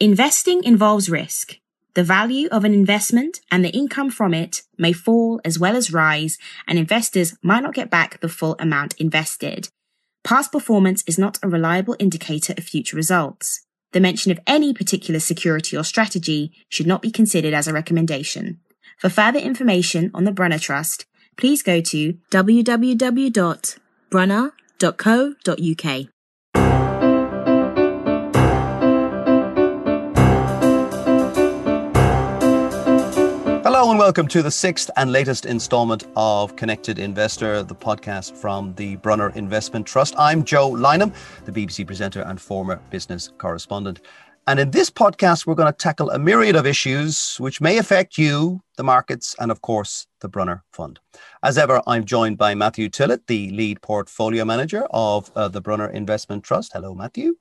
Investing involves risk. The value of an investment and the income from it may fall as well as rise, and investors might not get back the full amount invested. Past performance is not a reliable indicator of future results. The mention of any particular security or strategy should not be considered as a recommendation. For further information on the Brunner Trust, please go to www.brunner.co.uk. Hello and welcome to the sixth and latest installment of Connected Investor, the podcast from the Brunner Investment Trust. I'm Joe Lynham, the BBC presenter and former business correspondent. And in this podcast, we're going to tackle a myriad of issues which may affect you, the markets, and of course, the Brunner Fund. As ever, I'm joined by Matthew Tillett, the lead portfolio manager of uh, the Brunner Investment Trust. Hello, Matthew.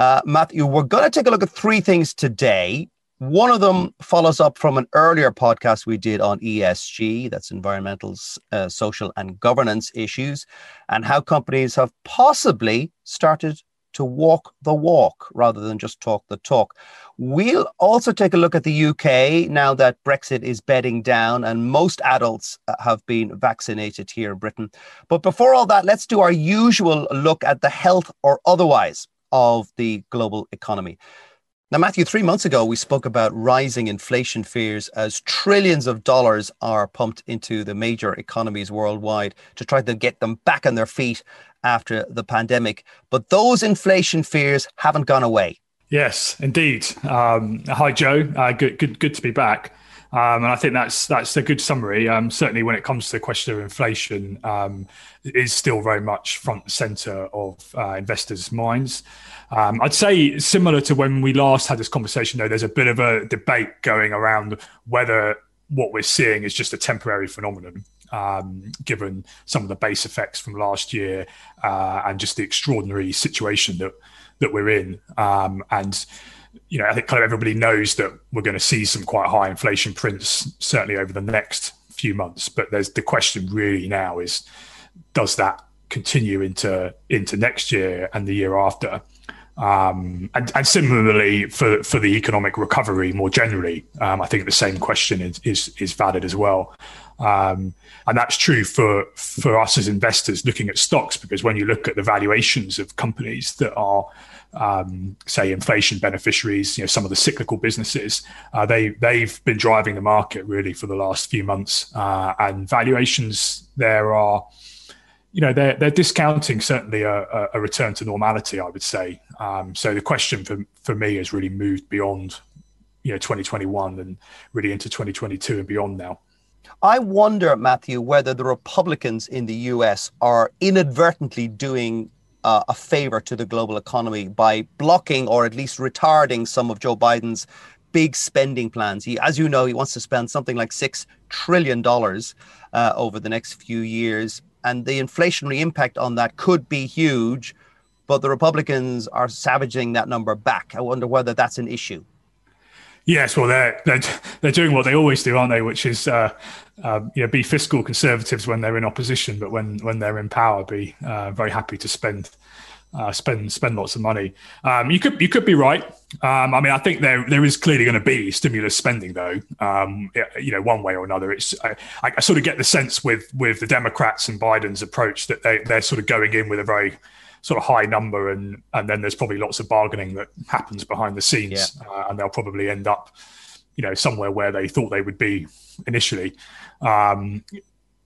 Uh, Matthew, we're going to take a look at three things today. One of them follows up from an earlier podcast we did on ESG, that's environmental, uh, social, and governance issues, and how companies have possibly started to walk the walk rather than just talk the talk. We'll also take a look at the UK now that Brexit is bedding down and most adults uh, have been vaccinated here in Britain. But before all that, let's do our usual look at the health or otherwise of the global economy. Now, Matthew, three months ago, we spoke about rising inflation fears as trillions of dollars are pumped into the major economies worldwide to try to get them back on their feet after the pandemic. But those inflation fears haven't gone away. Yes, indeed. Um, hi, Joe. Uh, good, good, good to be back. Um, and I think that's that's a good summary. Um, certainly, when it comes to the question of inflation, um, is still very much front and center of uh, investors' minds. Um, I'd say similar to when we last had this conversation, though, there's a bit of a debate going around whether what we're seeing is just a temporary phenomenon. Um, given some of the base effects from last year uh, and just the extraordinary situation that that we're in, um, and you know, I think kind of everybody knows that we're going to see some quite high inflation prints certainly over the next few months. But there's the question really now is, does that continue into into next year and the year after? Um, and, and, similarly for, for the economic recovery more generally, um, I think the same question is, is, is valid as well. Um, and that's true for, for us as investors looking at stocks, because when you look at the valuations of companies that are, um, say, inflation beneficiaries, you know, some of the cyclical businesses, uh, they, they've been driving the market really for the last few months. Uh, and valuations there are, you know they're they're discounting certainly a, a return to normality. I would say. Um, so the question for for me has really moved beyond you know 2021 and really into 2022 and beyond now. I wonder, Matthew, whether the Republicans in the U.S. are inadvertently doing uh, a favor to the global economy by blocking or at least retarding some of Joe Biden's big spending plans. He, as you know, he wants to spend something like six trillion dollars uh, over the next few years and the inflationary impact on that could be huge. But the Republicans are savaging that number back. I wonder whether that's an issue. Yes, well, they're they're, they're doing what they always do, aren't they? Which is uh, um, you know be fiscal conservatives when they're in opposition, but when when they're in power, be uh, very happy to spend uh, spend spend lots of money. Um, you could you could be right. Um, I mean, I think there there is clearly going to be stimulus spending, though. Um, you know, one way or another. It's I, I, sort of get the sense with with the Democrats and Biden's approach that they they're sort of going in with a very sort of high number, and and then there's probably lots of bargaining that happens behind the scenes, yeah. uh, and they'll probably end up, you know, somewhere where they thought they would be initially. Um,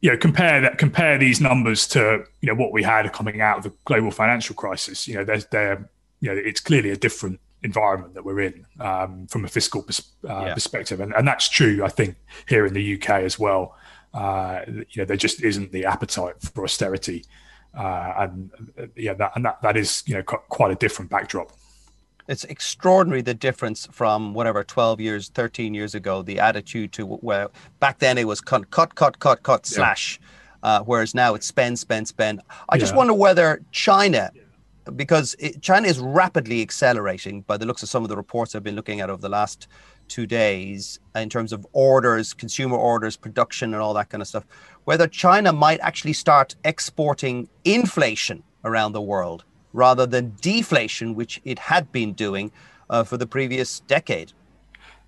you know compare that compare these numbers to you know what we had coming out of the global financial crisis. You know they're, they're you know it's clearly a different environment that we're in um, from a fiscal pers- uh, yeah. perspective. And, and that's true i think here in the uk as well. Uh, you know there just isn't the appetite for austerity. Uh, and uh, yeah that and that, that is you know quite a different backdrop it's extraordinary the difference from whatever 12 years 13 years ago the attitude to where back then it was cut cut cut cut cut yeah. slash uh, whereas now it's spend spend spend i yeah. just wonder whether china because it, china is rapidly accelerating by the looks of some of the reports i've been looking at over the last two days in terms of orders consumer orders production and all that kind of stuff whether china might actually start exporting inflation around the world rather than deflation, which it had been doing uh, for the previous decade.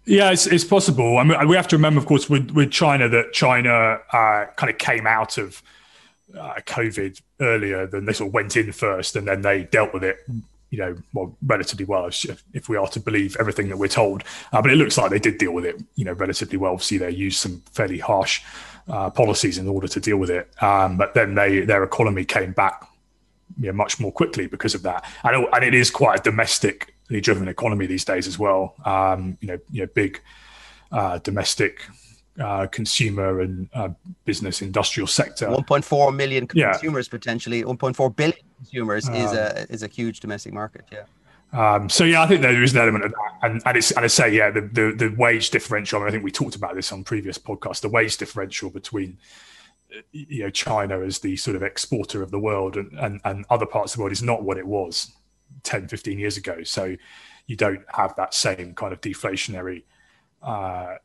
Yeah, it's, it's possible. I mean, we have to remember, of course, with, with China that China uh, kind of came out of uh, COVID earlier than they sort of went in first, and then they dealt with it, you know, well, relatively well, if, we are to believe everything that we're told. Uh, but it looks like they did deal with it, you know, relatively well. Obviously, they used some fairly harsh uh, policies in order to deal with it, um, but then they their economy came back, you know, much more quickly because of that, and, and it is quite a domestic driven economy these days as well. Um, you know, you know, big uh, domestic uh, consumer and uh, business industrial sector. 1.4 million consumers yeah. potentially. 1.4 billion consumers is um, a is a huge domestic market. Yeah. Um, so yeah, I think there is an element of that, and and, it's, and I say yeah, the, the, the wage differential. I, mean, I think we talked about this on previous podcasts. The wage differential between you know China as the sort of exporter of the world and, and, and other parts of the world is not what it was 10, 15 years ago. So you don't have that same kind of deflationary, uh,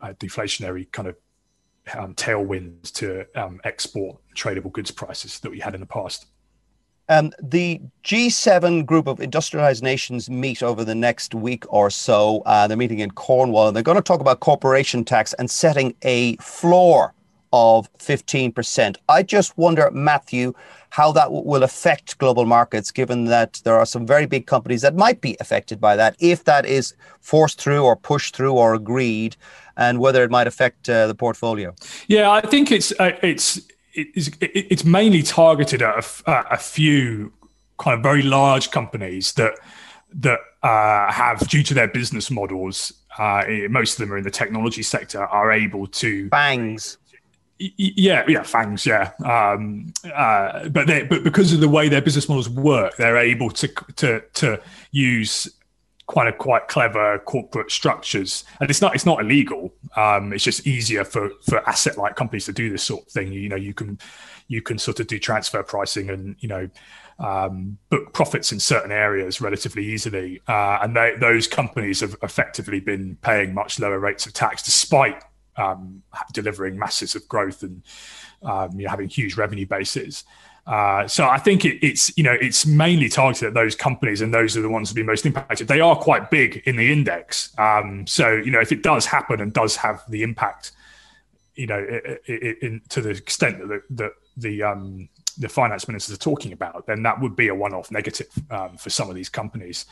uh, deflationary kind of um, tailwinds to um, export tradable goods prices that we had in the past. Um, the G7 group of industrialized nations meet over the next week or so. Uh, they're meeting in Cornwall and they're going to talk about corporation tax and setting a floor of 15%. I just wonder, Matthew, how that w- will affect global markets, given that there are some very big companies that might be affected by that, if that is forced through or pushed through or agreed, and whether it might affect uh, the portfolio. Yeah, I think it's uh, it's it's it's mainly targeted at a, a, few kind of very large companies that that uh, have, due to their business models, uh, most of them are in the technology sector, are able to bangs yeah, yeah, fangs, yeah. Um, uh, but they, but because of the way their business models work, they're able to to to use quite a quite clever corporate structures, and it's not it's not illegal. Um, it's just easier for for asset like companies to do this sort of thing. You know, you can you can sort of do transfer pricing and you know um, book profits in certain areas relatively easily, uh, and they, those companies have effectively been paying much lower rates of tax despite um, delivering masses of growth and um, you know, having huge revenue bases. Uh, so I think it, it's you know it's mainly targeted at those companies, and those are the ones that be most impacted. They are quite big in the index, um, so you know if it does happen and does have the impact, you know, it, it, to the extent that the the, the, um, the finance ministers are talking about, then that would be a one-off negative um, for some of these companies.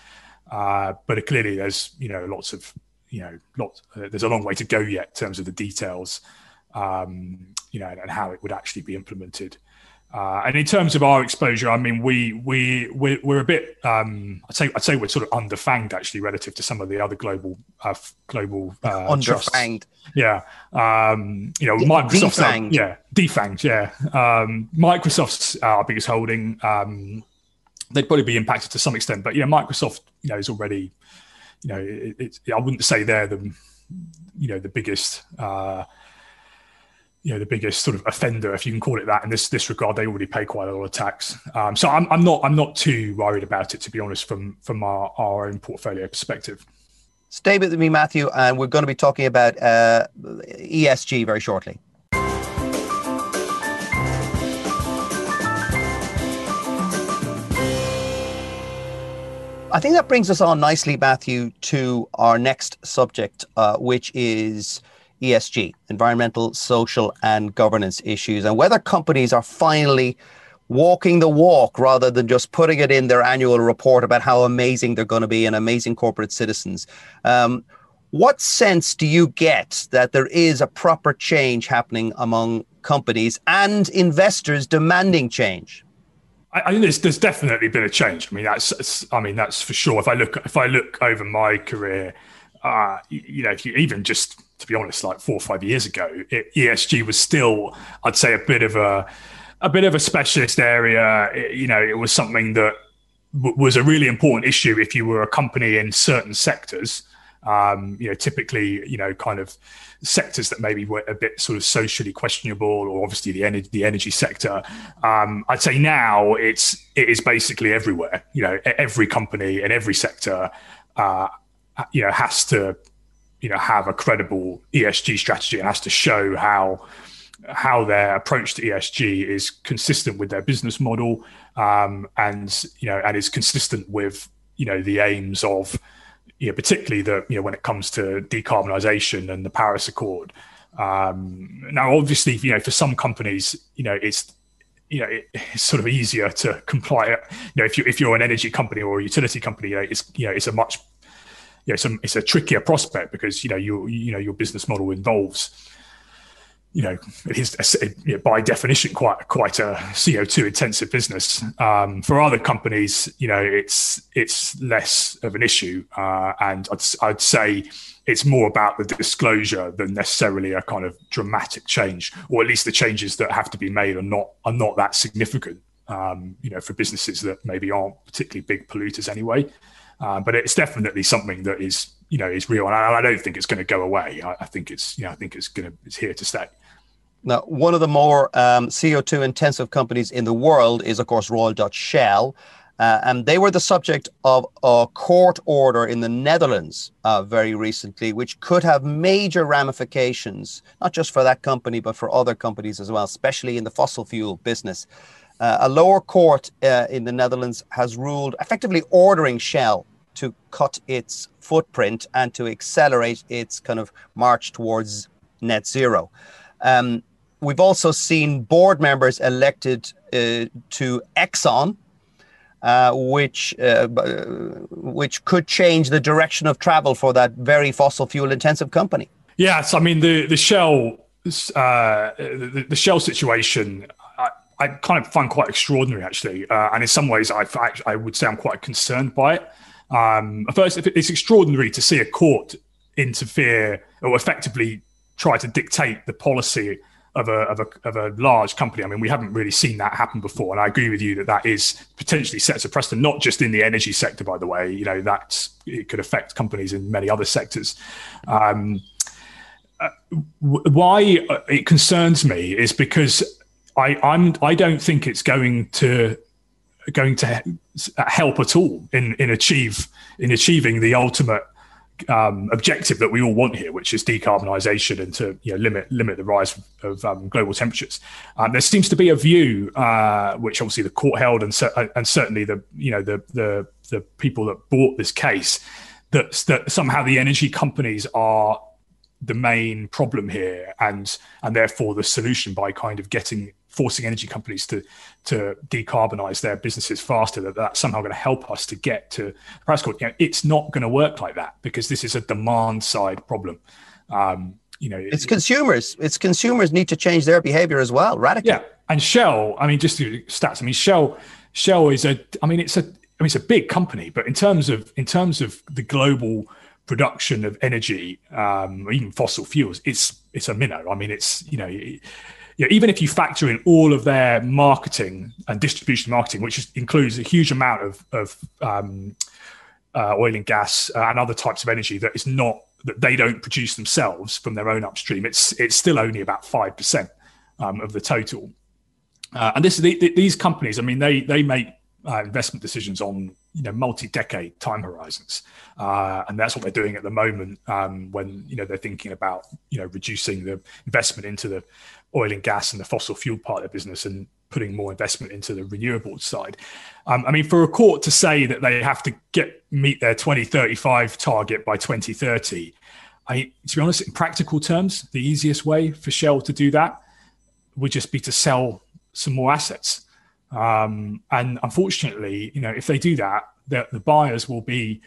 Uh, but clearly, there's you know lots of you know, lot, uh, there's a long way to go yet in terms of the details, um, you know, and, and, how it would actually be implemented. Uh, and in terms of our exposure, I mean, we we we're, we're a bit. Um, I'd say I'd say we're sort of underfanged actually relative to some of the other global uh, global uh, underfanged. Trusts. Yeah, um, you know, Microsoft's defanged. yeah, defanged. Yeah, um, Microsoft's our biggest holding. Um, they'd probably be impacted to some extent, but yeah, Microsoft, you know, is already you know, it, it, I wouldn't say they're the, you know, the biggest, uh, you know, the biggest sort of offender, if you can call it that. In this this regard, they already pay quite a lot of tax. Um, so I'm, I'm not I'm not too worried about it, to be honest, from from our, our own portfolio perspective. Stay with me, Matthew, and we're going to be talking about uh, ESG very shortly. I think that brings us on nicely, Matthew, to our next subject, uh, which is ESG, environmental, social, and governance issues, and whether companies are finally walking the walk rather than just putting it in their annual report about how amazing they're going to be and amazing corporate citizens. Um, what sense do you get that there is a proper change happening among companies and investors demanding change? I, think there's there's definitely been a change. I mean, that's I mean that's for sure. If I look if I look over my career, uh, you know, if you even just to be honest, like four or five years ago, it, ESG was still, I'd say, a bit of a a bit of a specialist area. It, you know, it was something that w- was a really important issue if you were a company in certain sectors. Um, you know, typically, you know, kind of sectors that maybe were a bit sort of socially questionable, or obviously the energy the energy sector. Um, I'd say now it's it is basically everywhere. You know, every company in every sector, uh, you know, has to you know have a credible ESG strategy and has to show how how their approach to ESG is consistent with their business model um, and you know and is consistent with you know the aims of you know, particularly the you know when it comes to decarbonisation and the Paris Accord. Um, now, obviously, you know, for some companies, you know, it's you know it's sort of easier to comply. You know, if you if you're an energy company or a utility company, you know, it's you know it's a much you know, it's a, it's a trickier prospect because you know you you know your business model involves you know, it is by definition quite quite a CO two intensive business. Um, for other companies, you know, it's it's less of an issue, uh, and I'd, I'd say it's more about the disclosure than necessarily a kind of dramatic change, or at least the changes that have to be made are not are not that significant. Um, you know, for businesses that maybe aren't particularly big polluters anyway. Uh, but it's definitely something that is you know is real, and I, I don't think it's going to go away. I, I, think it's you know I think it's going to it's here to stay. Now, one of the more um, CO2 intensive companies in the world is, of course, Royal Dutch Shell. Uh, and they were the subject of a court order in the Netherlands uh, very recently, which could have major ramifications, not just for that company, but for other companies as well, especially in the fossil fuel business. Uh, a lower court uh, in the Netherlands has ruled effectively ordering Shell to cut its footprint and to accelerate its kind of march towards net zero. Um, we've also seen board members elected uh, to Exxon, uh, which uh, which could change the direction of travel for that very fossil fuel intensive company. Yes, I mean the the Shell uh, the, the, Shell situation. I, kind of find quite extraordinary, actually, uh, and in some ways, I, I would say I'm quite concerned by it. Um, first, it's extraordinary to see a court interfere or effectively try to dictate the policy of a, of a of a large company. I mean, we haven't really seen that happen before, and I agree with you that that is potentially sets a precedent, not just in the energy sector, by the way. You know, that it could affect companies in many other sectors. Um, uh, why it concerns me is because I I'm I don't think it's going to going to help at all in in achieve in achieving the ultimate um, objective that we all want here, which is decarbonisation and to you know, limit limit the rise of um, global temperatures. Um, there seems to be a view, uh, which obviously the court held, and, and certainly the you know the the the people that bought this case, that that somehow the energy companies are the main problem here, and and therefore the solution by kind of getting forcing energy companies to to decarbonize their businesses faster that that's somehow going to help us to get to Paris Accord. You know, it's not going to work like that because this is a demand side problem. Um, you know, it's it, consumers. It's consumers need to change their behavior as well, radically. Yeah, and Shell. I mean, just stats. I mean, Shell. Shell is a. I mean, it's a. I mean, it's a big company, but in terms of in terms of the global production of energy, um, even fossil fuels, it's it's a minnow. I mean, it's you know, you know, even if you factor in all of their marketing and distribution marketing, which is, includes a huge amount of, of um, uh, oil and gas uh, and other types of energy that is not that they don't produce themselves from their own upstream, it's it's still only about five percent um, of the total. Uh, and this is the, the, these companies. I mean, they they make uh, investment decisions on you know multi-decade time horizons, uh, and that's what they're doing at the moment um, when you know they're thinking about you know reducing the investment into the oil and gas and the fossil fuel part of the business and putting more investment into the renewables side. Um, I mean, for a court to say that they have to get meet their 2035 target by 2030, I, to be honest, in practical terms, the easiest way for Shell to do that would just be to sell some more assets. Um, and unfortunately, you know, if they do that, the, the buyers will be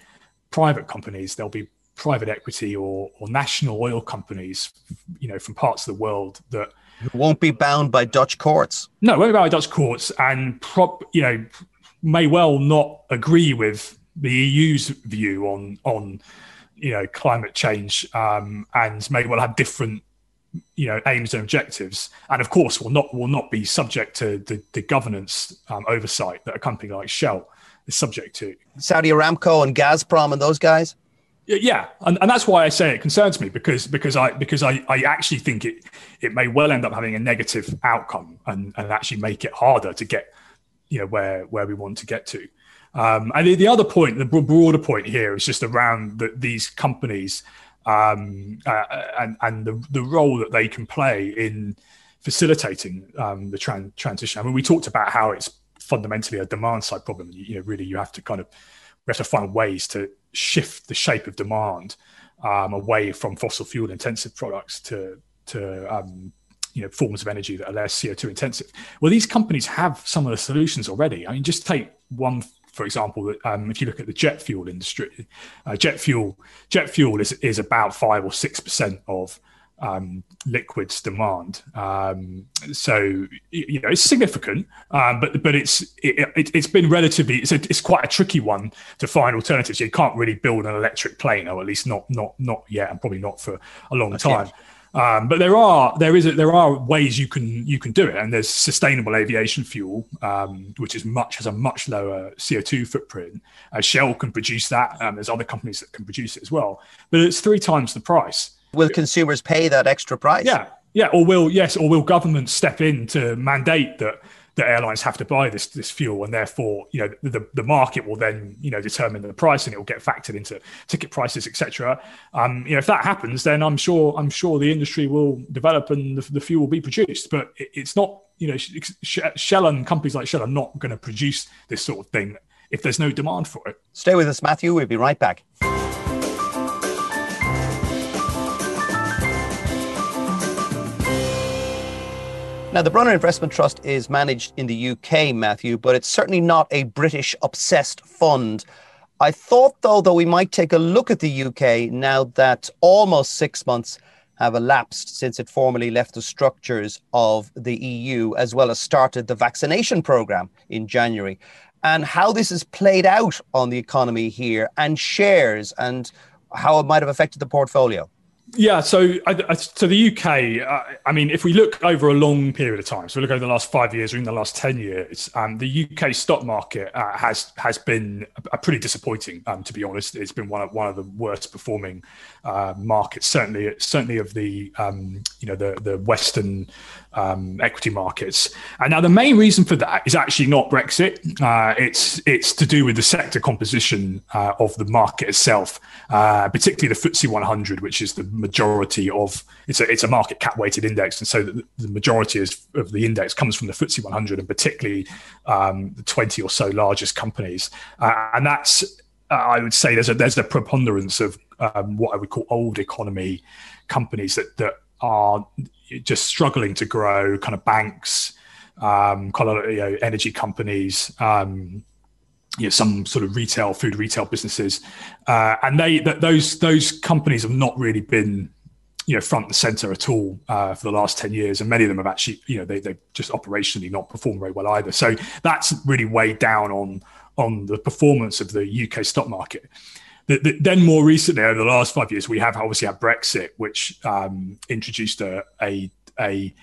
private companies. They'll be private equity or, or national oil companies, you know, from parts of the world that won't be bound by Dutch courts. No, won't be bound by Dutch courts, and prop, you know, may well not agree with the EU's view on on you know climate change, um, and may well have different you know aims and objectives, and of course will not will not be subject to the, the governance um, oversight that a company like Shell is subject to. Saudi Aramco and Gazprom and those guys? Yeah and, and that's why i say it concerns me because because i because i i actually think it it may well end up having a negative outcome and and actually make it harder to get you know where where we want to get to. Um, and the, the, other point the broader point here is just around the, these companies um, uh, and and the, the role that they can play in facilitating um, the tran- transition i mean we talked about how it's fundamentally a demand side problem you, you know really you have to kind of we have to find ways to shift the shape of demand um, away from fossil fuel intensive products to to um, you know forms of energy that are less CO2 intensive. Well, these companies have some of the solutions already. I mean, just take one for example, um, if you look at the jet fuel industry, uh, jet fuel jet fuel is is about five or six percent of um, liquids demand. Um, so you know it's significant, um, but but it's it, has it, been relatively it's, a, it's quite a tricky one to find alternatives. You can't really build an electric plane, or at least not not not yet, and probably not for a long time. Um, but there are there is a, there are ways you can you can do it, and there's sustainable aviation fuel, um, which is much has a much lower CO2 footprint. Uh, Shell can produce that, and there's other companies that can produce it as well. But it's three times the price. Will consumers pay that extra price? Yeah, yeah. Or will yes, or will governments step in to mandate that that airlines have to buy this this fuel, and therefore, you know, the, the market will then you know determine the price, and it will get factored into ticket prices, etc. Um, you know, if that happens, then I'm sure I'm sure the industry will develop and the, the fuel will be produced. But it, it's not, you know, Shell and companies like Shell are not going to produce this sort of thing if there's no demand for it. Stay with us, Matthew. We'll be right back. Now, the Brunner Investment Trust is managed in the UK, Matthew, but it's certainly not a British obsessed fund. I thought, though, that we might take a look at the UK now that almost six months have elapsed since it formally left the structures of the EU, as well as started the vaccination program in January, and how this has played out on the economy here and shares and how it might have affected the portfolio. Yeah, so I, so the UK. Uh, I mean, if we look over a long period of time, so we look over the last five years or in the last ten years, um, the UK stock market uh, has has been a, a pretty disappointing. Um, to be honest, it's been one of one of the worst performing uh, markets, certainly certainly of the um, you know the the Western um, equity markets. And now the main reason for that is actually not Brexit. Uh, it's it's to do with the sector composition uh, of the market itself, uh, particularly the FTSE 100, which is the majority of it's a it's a market cap weighted index, and so the, the majority is, of the index comes from the FTSE 100, and particularly um, the 20 or so largest companies, uh, and that's uh, I would say there's a there's a preponderance of um, what I would call old economy companies that that are just struggling to grow, kind of banks, um, kind of you know, energy companies, um, you know, some sort of retail, food retail businesses, uh, and they th- those those companies have not really been you know front and center at all uh, for the last 10 years. And many of them have actually you know they, they've just operationally not performed very well either. So that's really weighed down on on the performance of the uk stock market the, the, then more recently, over the last five years, we have obviously had Brexit, which um, introduced a, a, a,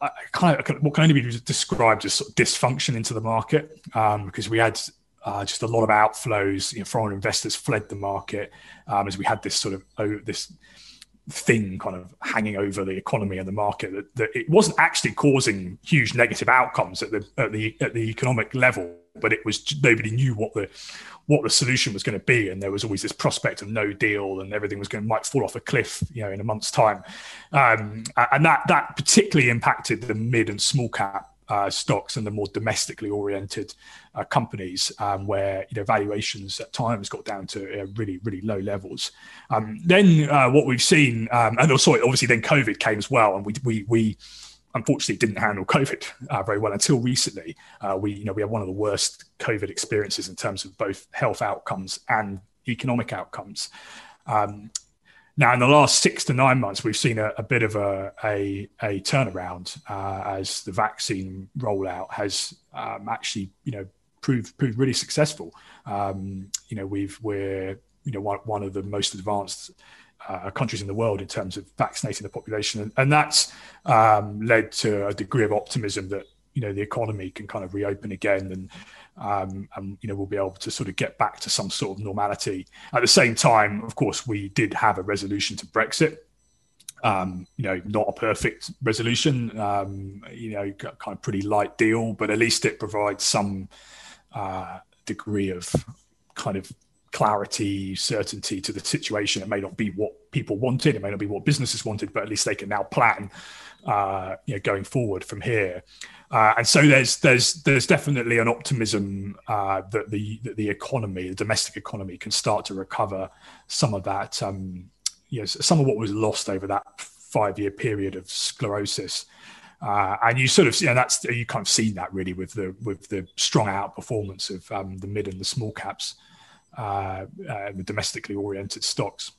a kind of what can only be described as sort of dysfunction into the market um, because we had uh, just a lot of outflows. You know, foreign investors fled the market um, as we had this sort of oh, this thing kind of hanging over the economy and the market that, that, it wasn't actually causing huge negative outcomes at the at the at the economic level but it was nobody knew what the what the solution was going to be, and there was always this prospect of no deal, and everything was going to might fall off a cliff, you know, in a month's time, um, and that that particularly impacted the mid and small cap uh, stocks and the more domestically oriented uh, companies um, where you know valuations at times got down to uh, really really low levels. Um, then uh, what we've seen, um, and also obviously then COVID came as well, and we we we unfortunately didn't handle COVID uh, very well until recently. Uh, we, you know, we had one of the worst COVID experiences in terms of both health outcomes and economic outcomes. Um, now, in the last six to nine months, we've seen a, a bit of a, a, a turnaround uh, as the vaccine rollout has um, actually, you know, proved proved really successful. Um, you know, we've we're you know one, one of the most advanced uh, countries in the world in terms of vaccinating the population, and, and that's um, led to a degree of optimism that you know the economy can kind of reopen again, and um, and you know we'll be able to sort of get back to some sort of normality. At the same time, of course, we did have a resolution to Brexit. Um, you know, not a perfect resolution. Um, you know, kind of pretty light deal, but at least it provides some degree of kind of clarity, certainty to the situation. It may not be what people wanted, it may not be what businesses wanted, but at least they can now plan, uh, you know, going forward from here. Uh, and so there's there's there's definitely an optimism uh, that the that the economy, the domestic economy, can start to recover some of that, um, you know, some of what was lost over that five year period of sclerosis. Uh, and you sort of, you know, that's you kind of seen that really with the with the strong outperformance of um, the mid and the small caps, uh, uh, the domestically oriented stocks.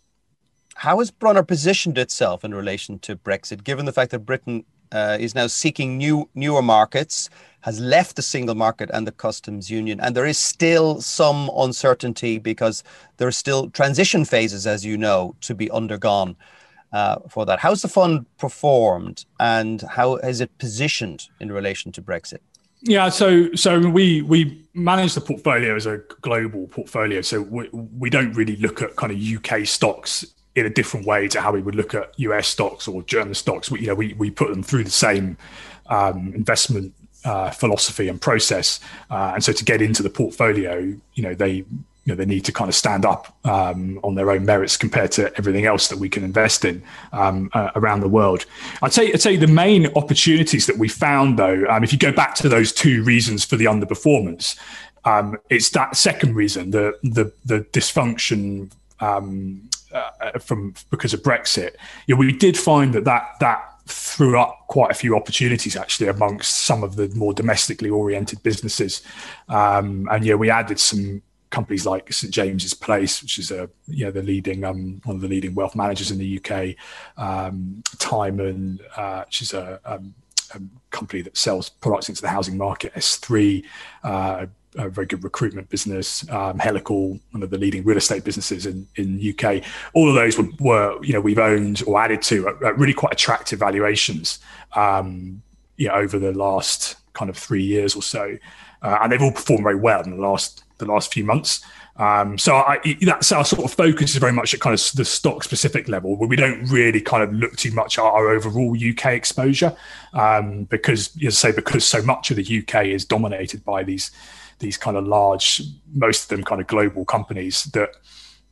How has Brunner positioned itself in relation to Brexit, given the fact that Britain uh, is now seeking new newer markets, has left the single market and the customs union, and there is still some uncertainty because there are still transition phases, as you know, to be undergone uh, for that. How's the fund performed, and how is it positioned in relation to Brexit? Yeah, so so we we manage the portfolio as a global portfolio. So we we don't really look at kind of UK stocks in a different way to how we would look at US stocks or German stocks. We, you know, we, we put them through the same um, investment uh, philosophy and process. Uh, and so to get into the portfolio, you know, they know, they need to kind of stand up um, on their own merits compared to everything else that we can invest in um, uh, around the world. I'd say, I'd say the main opportunities that we found, though, um, if you go back to those two reasons for the underperformance, um, it's that second reason, the the, the dysfunction um, uh, from because of Brexit, you know, we did find that that that threw up quite a few opportunities actually amongst some of the more domestically oriented businesses, um, and yeah, we added some companies like St James's Place, which is a you know the leading um, one of the leading wealth managers in the UK, um, Tyman, uh, which is a, um, a, company that sells products into the housing market, SThree, uh, a very good recruitment business, um, Helical, one of the leading real estate businesses in in UK. All of those were, were you know we've owned or added to at, at really quite attractive valuations. Um, you know, over the last kind of three years or so, uh, and they've all performed very well in the last the last few months. Um, so I, that's our sort of focus is very much at kind of the stock specific level where we don't really kind of look too much at our overall UK exposure um, because, as I say, because so much of the UK is dominated by these these kind of large, most of them kind of global companies that,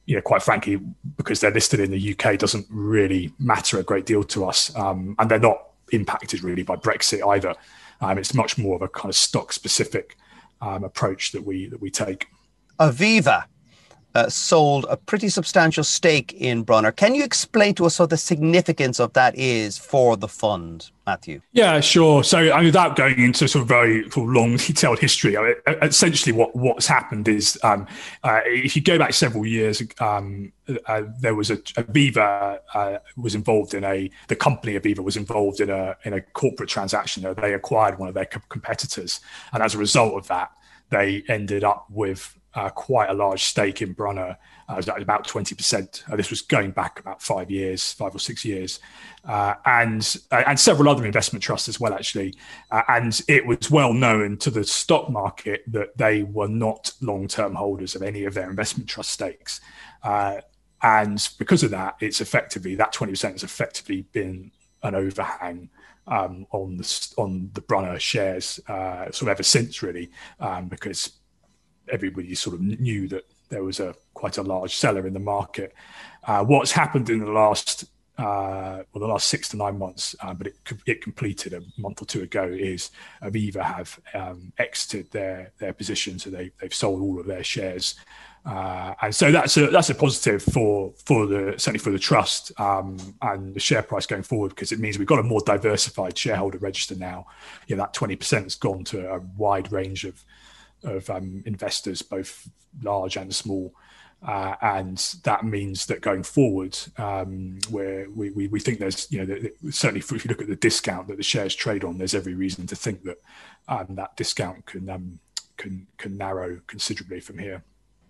you know, quite frankly, because they're listed in the UK, doesn't really matter a great deal to us, um, and they're not impacted really by Brexit either. Um, it's much more of a kind of stock specific um, approach that we that we take. Aviva uh, sold a pretty substantial stake in Brunner. Can you explain to us what the significance of that is for the fund, Matthew? Yeah, sure. So, I mean, without going into sort of very sort of long, detailed history, I mean, essentially what what's happened is, um, uh, if you go back several years, um, uh, there was a Aviva uh, was involved in a the company Aviva was involved in a in a corporate transaction. They acquired one of their competitors, and as a result of that, they ended up with uh, quite a large stake in Brunner. Uh, was about 20%. Uh, this was going back about five years, five or six years, uh, and uh, and several other investment trusts as well, actually. Uh, and it was well known to the stock market that they were not long-term holders of any of their investment trust stakes. and because of that, it's effectively that 20% has effectively been an overhang um, on the on the Brunner shares uh, sort of ever since, really, um, because everybody sort of knew that there was a quite a large seller in the market. Uh, what's happened in the last uh, well, the last six to nine months, uh, but it it completed a month or two ago. Is Aviva have um, exited their their position, so they they've sold all of their shares, uh, and so that's a that's a positive for for the certainly for the trust um, and the share price going forward because it means we've got a more diversified shareholder register now. Yeah, that twenty percent has gone to a wide range of of um, investors, both large and small. Uh, and that means that going forward, um, where we, we, we, think there's, you know, certainly if you look at the discount that the shares trade on, there's every reason to think that um, that discount can, um, can, can narrow considerably from here.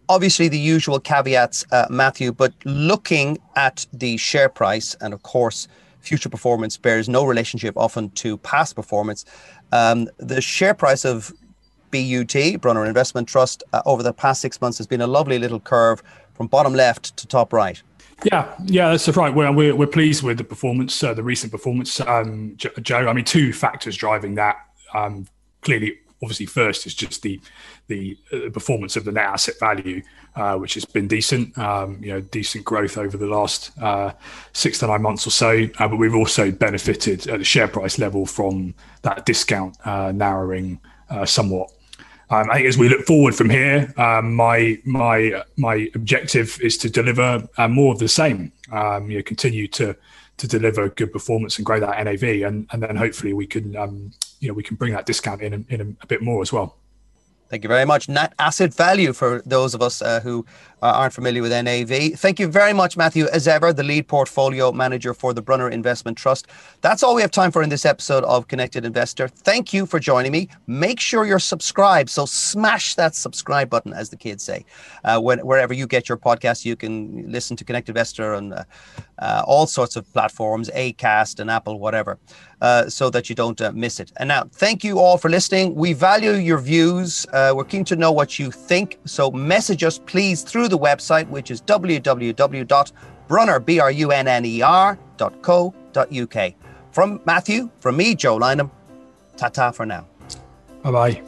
Obviously, the usual caveats, uh, Matthew, but looking at the share price, and of course, future performance bears no relationship often to past performance. Um, the share price of BUT, Brunner Investment Trust, uh, over the past six months has been a lovely little curve from bottom left to top right. Yeah, yeah, that's right. We're, we're, we're pleased with the performance, uh, the recent performance, um, Joe. I mean, two factors driving that. Um, clearly, obviously, first is just the the uh, performance of the net asset value, uh, which has been decent. Um, you know, decent growth over the last uh, six to nine months or so. Uh, but we've also benefited at the share price level from that discount uh, narrowing somewhat. Um, I think as we look forward from here, um, my my my objective is to deliver uh, more of the same. Um, you know, continue to to deliver good performance and grow that NAV, and and then hopefully we can um, you know we can bring that discount in in a, a bit more as well. Thank you very much. Net asset value for those of us uh, who uh, aren't familiar with NAV. Thank you very much, Matthew, as ever, the lead portfolio manager for the Brunner Investment Trust. That's all we have time for in this episode of Connected Investor. Thank you for joining me. Make sure you're subscribed. So smash that subscribe button, as the kids say. Uh, when, wherever you get your podcast, you can listen to Connected Investor on uh, uh, all sorts of platforms, Acast and Apple, whatever, uh, so that you don't miss it. And now, thank you all for listening. We value your views. we're keen to know what you think. So message us, please, through through the website, which is www.brunner.co.uk. From Matthew, from me, Joe Lynham, ta ta for now. Bye bye.